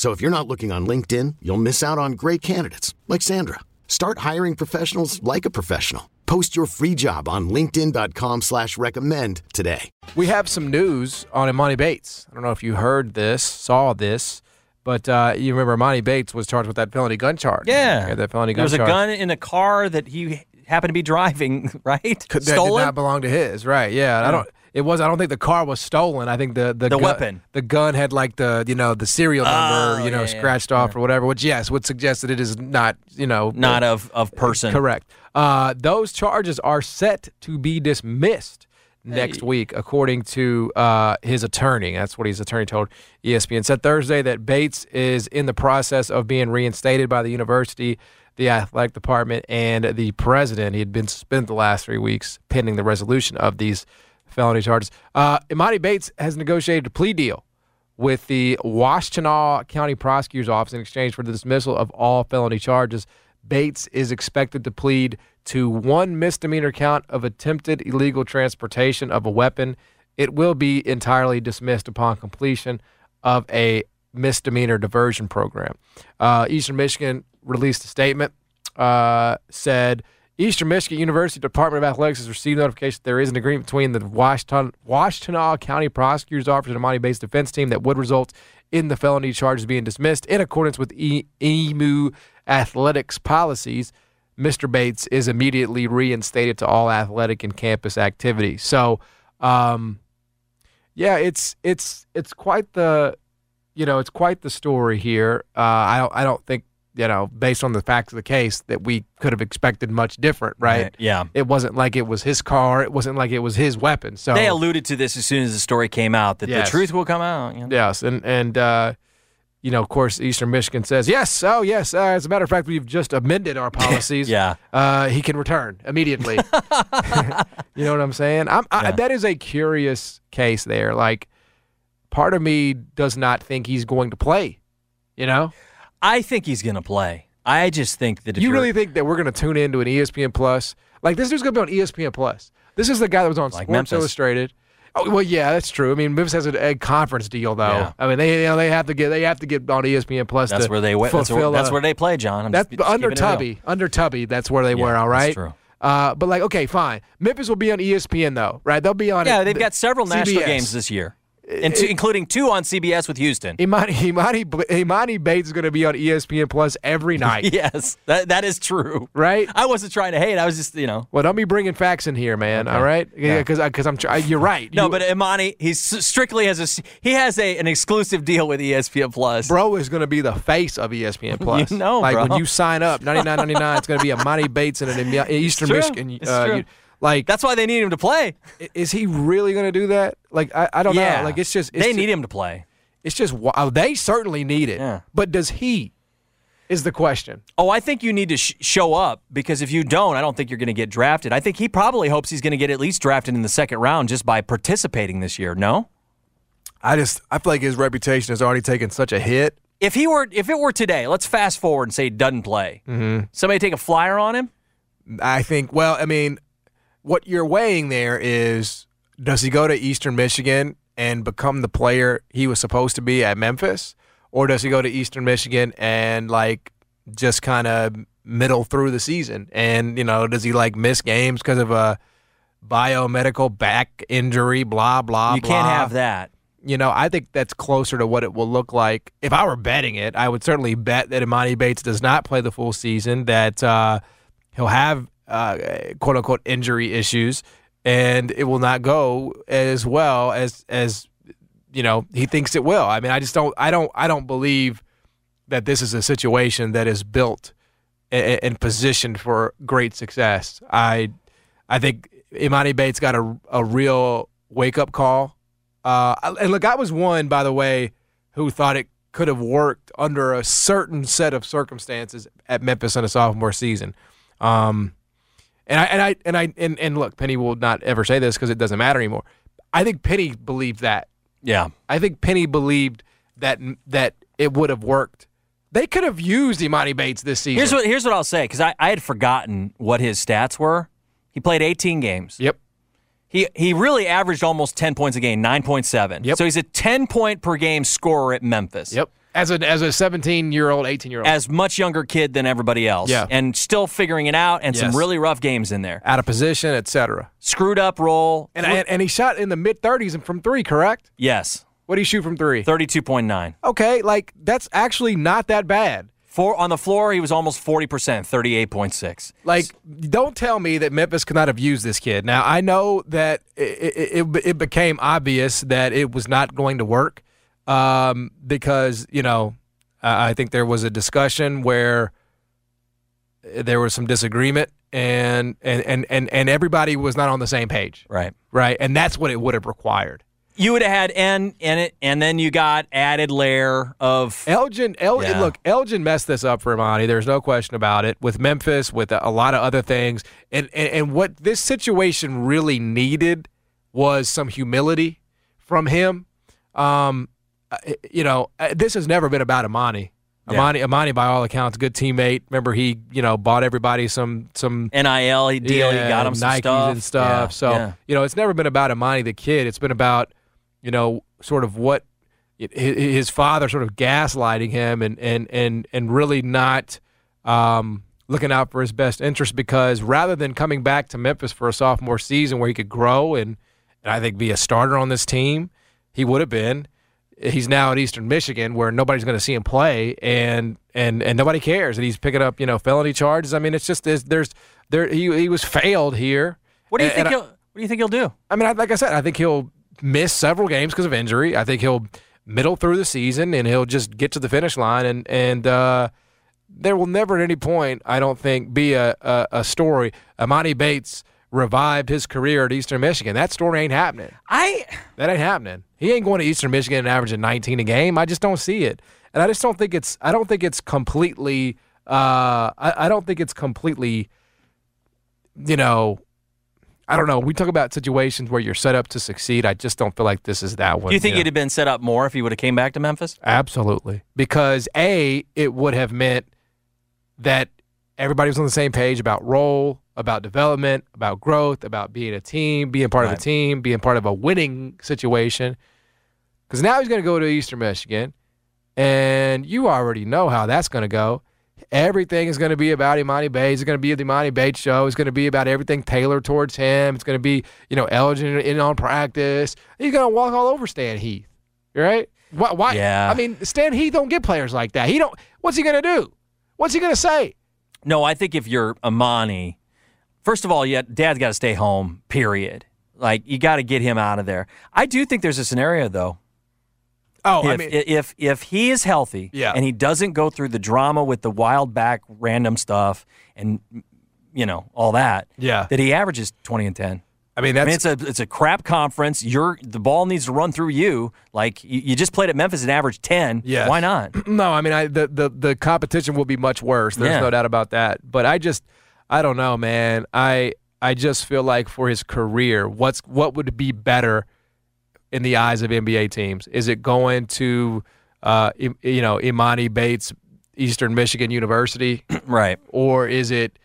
So if you're not looking on LinkedIn, you'll miss out on great candidates like Sandra. Start hiring professionals like a professional. Post your free job on LinkedIn.com slash recommend today. We have some news on Emoni Bates. I don't know if you heard this, saw this, but uh, you remember Emoni Bates was charged with that felony gun charge. Yeah. Yeah, that felony gun There gun was a gun in a car that he happened to be driving, right? Could- that Stolen? did not belong to his, right? Yeah, I don't. It was. I don't think the car was stolen. I think the the, The gun- weapon. the gun had like the you know the serial number, Oh, you know, yeah, yeah, scratched off or whatever. Which yes, would suggest that it is not you know Not of, of person. correct. Uh, those charges are set to be dismissed next week, according to uh, his attorney. That's what his attorney told ESPN. Said Thursday that Bates is in the process of being reinstated by the university, the athletic department, and the president. He had been suspended the last three weeks pending the resolution of these felony charges. Uh, Emoni Bates has negotiated a plea deal with the Washtenaw County Prosecutor's Office in exchange for the dismissal of all felony charges. Bates is expected to plead to one misdemeanor count of attempted illegal transportation of a weapon. It will be entirely dismissed upon completion of a misdemeanor diversion program. Uh, Eastern Michigan released a statement, uh, said Eastern Michigan University Department of Athletics has received notification that there is an agreement between the Washington, Washtenaw County Prosecutor's Office and the Monty Bates defense team that would result in the felony charges being dismissed in accordance with e- EMU athletics policies. Mr. Bates is immediately reinstated to all athletic and campus activities. So, um, yeah, it's it's it's quite the you know it's quite the story here. Uh, I don't I don't think you know based on the facts of the case that we could have expected much different, right? Right, yeah. It wasn't like it was his car. It wasn't like it was his weapon. So They alluded to this as soon as the story came out that Yes. the truth will come out. you know? Yes, and and uh, you know, of course, Eastern Michigan says yes. Oh, yes. Uh, as a matter of fact, we've just amended our policies. Yeah. uh, he can return immediately. you know what I'm saying? I'm, I, Yeah. that is a curious case there. Like, part of me does not think he's going to play. You know, I think he's going to play. I just think that if you really think that we're going to tune into an ESPN Plus? Like, this dude's going to be on ESPN Plus. This is the guy that was on Like Sports Memphis. Illustrated. Oh well, yeah, that's true. I mean, Memphis has a, a conference deal, though. Yeah. I mean, they you know, they have to get they have to get on ESPN Plus. that's to where they went. That's, where, that's a- where they play, John. I'm That's just, just under. Tubby. Under Tubby, that's where they Yeah, were. All right. that's true. Uh, but like, okay, fine. Memphis will be on ESPN though, right? They'll be on. Yeah, they've got several national CBS. games this year, and two, including two on CBS with Houston. Emoni Emoni Emoni Bates is going to be on ESPN Plus every night, yes, that that is true. right? I wasn't trying to hate. I was just, you know. Well, don't be bringing facts in here, man. All right? Yeah, because because I'm you're right. No, You- but Emoni, he's strictly has a he has a an exclusive deal with ESPN Plus. bro is going to be the face of ESPN Plus. You know, like bro. when you sign up, ninety nine ninety nine, it's going to be Emoni Bates and an Eastern. Michigan. Uh, like, That's why they need him to play. is he really going to do that? Like, I, I don't yeah, know. Like, it's just it's they ju- need him to play. It's just wow. They certainly need it. Yeah. But does he? Is the question. Oh, I think you need to sh- show up because if you don't, I don't think you're going to get drafted. I think he probably hopes he's going to get at least drafted in the second round just by participating this year. No, I just I feel like his reputation has already taken such a hit. if he were, if it were today, let's fast forward and say he doesn't play. Mm-hmm. Somebody take a flyer on him. I think. Well, I mean, what you're weighing there is does he go to Eastern Michigan and become the player he was supposed to be at Memphis, or does he go to Eastern Michigan and like just kind of middle through the season? And you know, does he like miss games because of a biomedical back injury? Blah blah. Blah? You can't have that. you know, I think that's closer to what it will look like. If I were betting it, I would certainly bet that Emoni Bates does not play the full season, that uh, he'll have uh, quote unquote injury issues, and it will not go as well as as you know he thinks it will. I mean, I just don't, I don't, I don't believe that this is a situation that is built and, and positioned for great success. I, I think Emoni Bates got a a real wake up call uh, and look, I was one, by the way, who thought it could have worked under a certain set of circumstances at Memphis in a sophomore season. Um, and I and I and I and, and look, Penny will not ever say this because it doesn't matter anymore. I think Penny believed that. Yeah, I think Penny believed that that it would have worked. They could have used Emoni Bates this season. Here's what here's what I'll say because I, I had forgotten what his stats were. He played 18 games. Yep. He he really averaged almost 10 points a game, 9.7. Yep. So he's a 10 point per game scorer at Memphis. Yep. As a as a 17 year old, 18 year old, As much younger kid than everybody else. Yeah. And still figuring it out and some really rough games in there. out of position, etc. Screwed up roll. And, and and he shot in the mid 30s and from three, correct? yes. What do you shoot from three? 32.9. Okay, like that's actually not that bad. Four on the floor, he was almost 40%, 38.6. Like, don't tell me that Memphis could not have used this kid. Now, I know that it, it, it became obvious that it was not going to work um, because, you know, I think there was a discussion where there was some disagreement and, and, and, and, and everybody was not on the same page. Right. Right. And that's what it would have required. You would have had N in it, and then you got added layer of. Elgin, El- Yeah. look, Elgin messed this up for Emoni. There's no question about it. With Memphis, with a, a lot of other things, and, and and what this situation really needed was some humility from him. Um, you know, uh, this has never been about Emoni. Yeah. Emoni, Emoni, by all accounts, good teammate. Remember, he you know bought everybody some some NIL he deal, he got him some Nikes stuff. and stuff. Yeah, so yeah. you know, it's never been about Emoni the kid. It's been about you know sort of what hi- his father sort of gaslighting him and and and and really not um, looking out for his best interest because rather than coming back to Memphis for a sophomore season where he could grow and, and I think be a starter on this team, he would have been. He's now at Eastern Michigan where nobody's going to see him play and and and nobody cares and he's picking up you know felony charges. I mean, it's just there's, there's there he he was failed here. What do you And- think? and he'll, what do you think he'll do? I mean, I- like I said, I think he'll miss several games because of injury. I think he'll middle through the season and he'll just get to the finish line and and uh, there will never at any point, I don't think, be a, a, a story. Emoni Bates revived his career at Eastern Michigan. That story ain't happening. I That ain't happening. He ain't going to Eastern Michigan and averaging 19 a game. I just don't see it, and I just don't think it's. I don't think it's completely. Uh, I, I don't think it's completely. You know, I don't know. We talk about situations where you're set up to succeed. I just don't feel like this is that one. do you think know? he'd have been set up more if he would have came back to Memphis? Absolutely. Because A, it would have meant that everybody was on the same page about role, about development, about growth, about being a team, being part of a team, being part of a winning situation. Because now he's going to go to Eastern Michigan, and you already know how that's going to go. Everything is going to be about Emoni Bates. It's going to be the Emoni Bates show. It's going to be about everything tailored towards him. It's going to be, you know, Elgin in on practice. He's going to walk all over Stan Heath, right? Why? why Yeah. I mean, Stan Heath don't get players like that. He don't. What's he going to do? What's he going to say? No, I think if you're Emoni, first of all, yeah, dad's got to stay home, period. Like, you got to get him out of there. I do think there's a scenario, though. Oh, if, I mean, if if he is healthy Yeah. and he doesn't go through the drama with the wild back random stuff and you know all that, Yeah. that he averages twenty and ten. I mean, I that's mean, it's a it's a crap conference. You're the ball needs to run through you. Like you, you just played at Memphis and averaged ten. Yes. Why not? no. I mean, I the, the the competition will be much worse. There's Yeah. no doubt about that. But I just, I don't know, man. I I just feel like for his career, what's what would be better in the eyes of NBA teams? Is it going to, uh, you know, Emoni Bates, Eastern Michigan University, right. or is it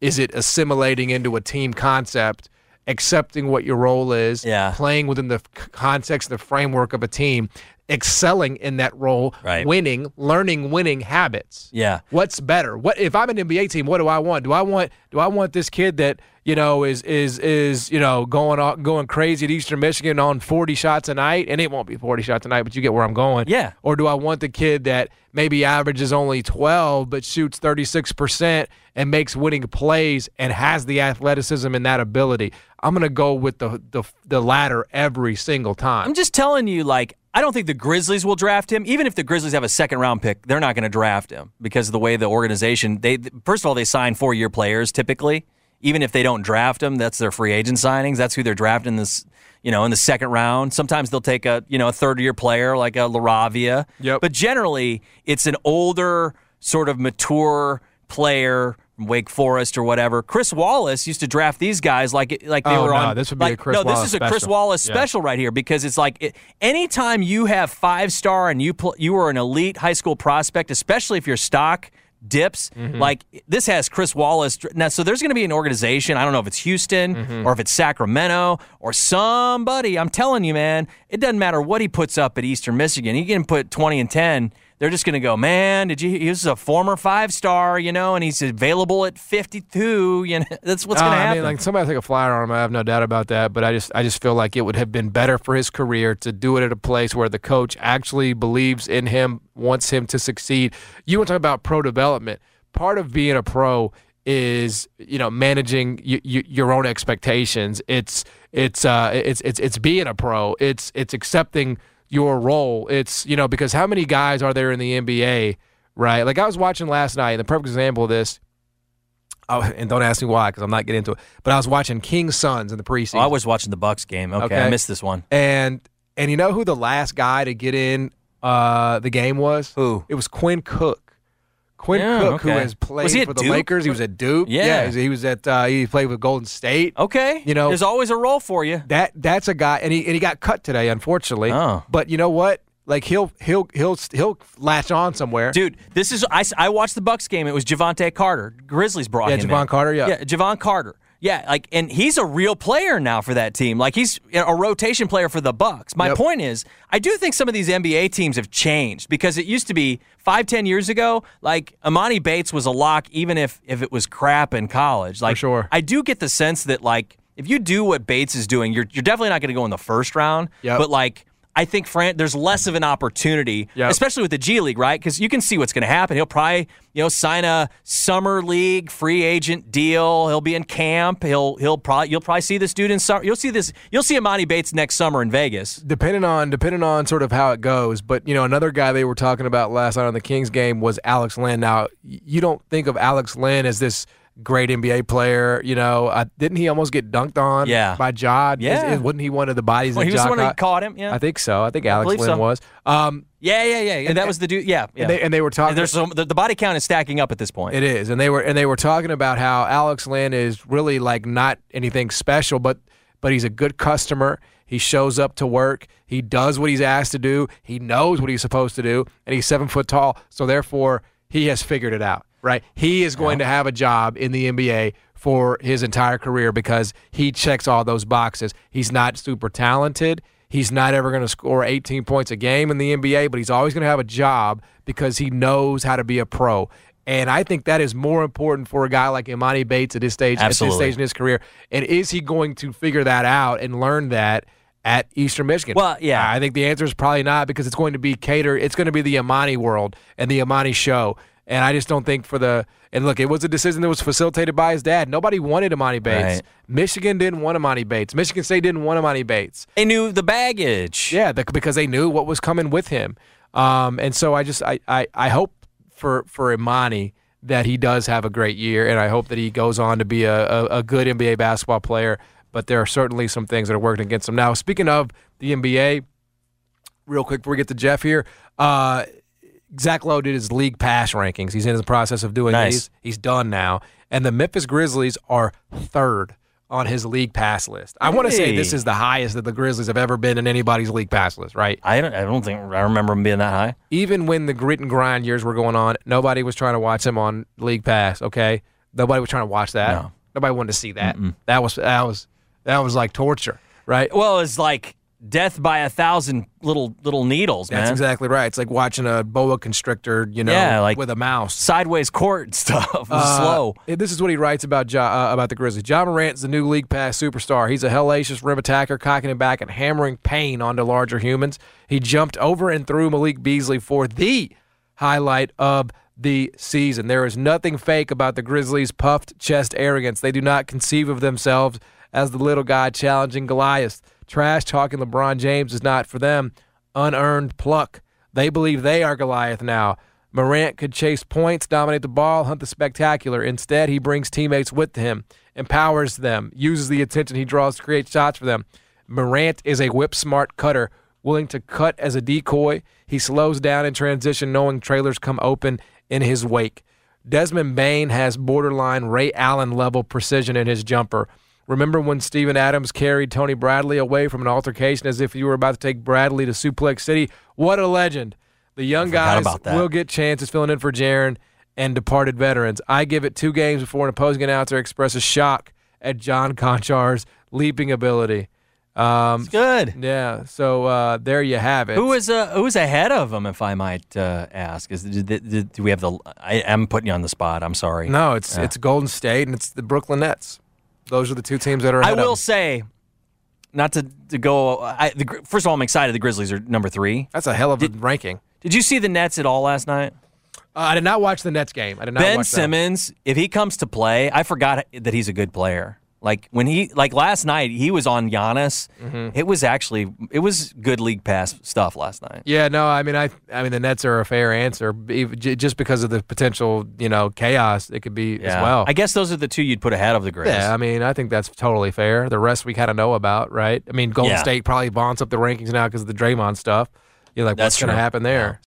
is it assimilating into a team concept, accepting what your role is, Yeah. playing within the context and the framework of a team? Excelling in that role, Right. winning, learning winning habits. Yeah. What's better? What if I'm an NBA team? What do I want? Do I want do I want this kid that you know is is is you know going on, going crazy at Eastern Michigan on 40 shots a night, and it won't be 40 shots a night, but you get where I'm going. Yeah. Or do I want the kid that maybe averages only 12 but shoots 36 percent and makes winning plays and has the athleticism and that ability? I'm gonna go with the the the latter every single time. I'm just telling you, like, I don't think the Grizzlies will draft him. Even if the Grizzlies have a second round pick, they're not going to draft him because of the way the organization. They first of all, they sign four year players typically. Even if they don't draft them, that's their free agent signings. That's who they're drafting this, you know, in the second round. Sometimes they'll take a, you know, a third year player like a Laravia. Yep. But generally, it's an older, sort of mature player. From Wake Forest or whatever. Chris Wallace used to draft these guys like like they Oh, were no, on. this would be a like, Chris no, this Wallace is a Chris special. Wallace Yeah. special right here because it's like it, anytime you have five star and you pl- you are an elite high school prospect, especially if your stock dips, Mm-hmm. like this has Chris Wallace now. So there's going to be an organization. I don't know if it's Houston Mm-hmm. or if it's Sacramento or somebody. I'm telling you, man, it doesn't matter what he puts up at Eastern Michigan. He can put 20 and 10. They're just going to go, man. Did you? He was a former five star, you know, and he's available at 52. You know, that's what's going Uh, to I happen. mean, like somebody take a flyer on him. I have no doubt about that. But I just, I just feel like it would have been better for his career to do it at a place where the coach actually believes in him, wants him to succeed. You want to talk about pro development? Part of being a pro is, you know, managing y- y- your own expectations. It's, it's, uh, it's, it's, it's being a pro. It's, it's accepting your role. It's, you know, because how many guys are there in the NBA? Right. Like I was watching last night, and the perfect example of this Oh, and don't ask me why because I'm not getting into it. But I was watching King's Sons in the preseason. Oh, I was watching the Bucks game. Okay, I missed this one. and and you know who the last guy to get in uh, the game was? Who? It was Quinn Cook. Quinn Yeah, Cook, who has played for the Duke? Lakers. He was at Duke. Yeah. he was- he was at uh, he played with Golden State. Okay, You know- there's always a role for you. That that's a guy, and he and he got cut today, unfortunately. Oh. But you know what? Like he'll he'll he'll he'll latch on somewhere. Dude, this is I, I watched the Bucks game. It was Javante Carter. Grizzlies brought Yeah, him. Javon in. Carter, yeah. yeah, Jevon Carter. Yeah, like, and he's a real player now for that team. Like, he's a rotation player for the Bucks. My Yep. point is, I do think some of these NBA teams have changed because it used to be five, ten years ago. Like, Emoni Bates was a lock, even if if it was crap in college. Like, sure. I do get the sense that like if you do what Bates is doing, you're you're definitely not going to go in the first round. Yep. But like. I think Fran- there's less of an opportunity, Yep. especially with the G League, right? Because you can see what's going to happen. He'll probably, you know, sign a summer league free agent deal. He'll be in camp. He'll he'll probably you'll probably see this dude in summer. You'll see this. You'll see Emoni Bates next summer in Vegas. depending on depending on sort of how it goes. But you know, another guy they were talking about last night on the Kings game was Alex Len. Now, you don't think of Alex Len as this great NBA player. You know, uh, didn't he almost get dunked on? Yeah. by Jod. Yeah. is- wasn't he one of the bodies Well, that he was the one caught? caught him. Yeah, I think so. I think Alex believe Len so. was. Um, yeah, yeah, yeah. And that was the dude. Yeah, yeah. and they and they were talking. There's some, the, the body count is stacking up at this point. It is, and they were and they were talking about how Alex Len is really like not anything special, but but he's a good customer. He shows up to work. He does what he's asked to do. He knows what he's supposed to do, and he's seven foot tall. So therefore, he has figured it out. Right? He is going to have a job in the NBA for his entire career because he checks all those boxes. He's not super talented. He's not ever going to score 18 points a game in the NBA, but he's always going to have a job because he knows how to be a pro. And I think that is more important for a guy like Emoni Bates at this stage, at this stage in his career. And is he going to figure that out and learn that at Eastern Michigan? Well, yeah. I think the answer is probably not because it's going to be cater. It's going to be the Emoni world and the Emoni show. And I just don't think for the and look, it was a decision that was facilitated by his dad. Nobody wanted Emoni Bates. Right. Michigan didn't want Emoni Bates. Michigan State didn't want Emoni Bates. They knew the baggage. Yeah, the, because they knew what was coming with him. Um, and so I just I, I, I hope for for Emoni that he does have a great year, and I hope that he goes on to be a, a, a good NBA basketball player. But there are certainly some things that are working against him. Now, speaking of the NBA, real quick before we get to Jeff here, uh, Zach Lowe did his league pass rankings. He's in the process of doing Nice. these. He's done now, and the Memphis Grizzlies are third on his league pass list. I want to say this is the highest that the Grizzlies have ever been in anybody's league pass list, right? I don't. I don't think I remember him being that high. Even when the grit and grind years were going on, nobody was trying to watch him on league pass. Okay, nobody was trying to watch that. No. Nobody wanted to see that. That was that was that was like torture, right? Well, it's like death by a thousand little little needles, Man. That's exactly right. It's like watching a boa constrictor, you know, Yeah, like- with a mouse. Sideways court stuff. Uh, Slow. This is what he writes about ja, uh, about the Grizzlies. Ja Morant's the new league pass superstar. He's a hellacious rim attacker, cocking it back and hammering pain onto larger humans. He jumped over and through Malik Beasley for the highlight of the season. There is nothing fake about the Grizzlies' puffed chest arrogance. They do not conceive of themselves as the little guy challenging Goliath. Trash talking LeBron James is not for them. Unearned pluck. They believe they are Goliath now. Morant could chase points, dominate the ball, hunt the spectacular. Instead, he brings teammates with him, empowers them, uses the attention he draws to create shots for them. Morant is a whip smart cutter, willing to cut as a decoy. He slows down in transition, knowing trailers come open in his wake. Desmond Bane has borderline Ray Allen level precision in his jumper. Remember when Steven Adams carried Tony Bradley away from an altercation as if you were about to take Bradley to Suplex City? What a legend. The young guys will get chances filling in for Jaren and departed veterans. I give it two games before an opposing announcer expresses shock at John Konchar's leaping ability. Um, Good. yeah, so uh, there you have it. Who was uh, who was ahead of him, if I might uh, ask? Is do we have the? I am putting you on the spot. I'm sorry. No, it's Yeah. it's Golden State and it's the Brooklyn Nets. Those are the two teams that are. I will say, not to to go. I, the, first of all, I'm excited. The Grizzlies are number three. That's a hell of a ranking. Did you see the Nets at all last night? Uh, I did not watch the Nets game. I did not ben. Simmons, if he comes to play, I forgot that he's a good player. Like when he like last night, he was on Giannis. Mm-hmm. It was actually it was good league pass stuff last night. Yeah, no, I mean, I, I mean, the Nets are a fair answer, just because of the potential, you know, chaos it could be as well. I guess those are the two you'd put ahead of the Grizz. yeah, I mean, I think that's totally fair. The rest we kind of know about, right? I mean, Golden Yeah. State probably vaunts up the rankings now because of the Draymond stuff. You're like, That's what's going to happen there?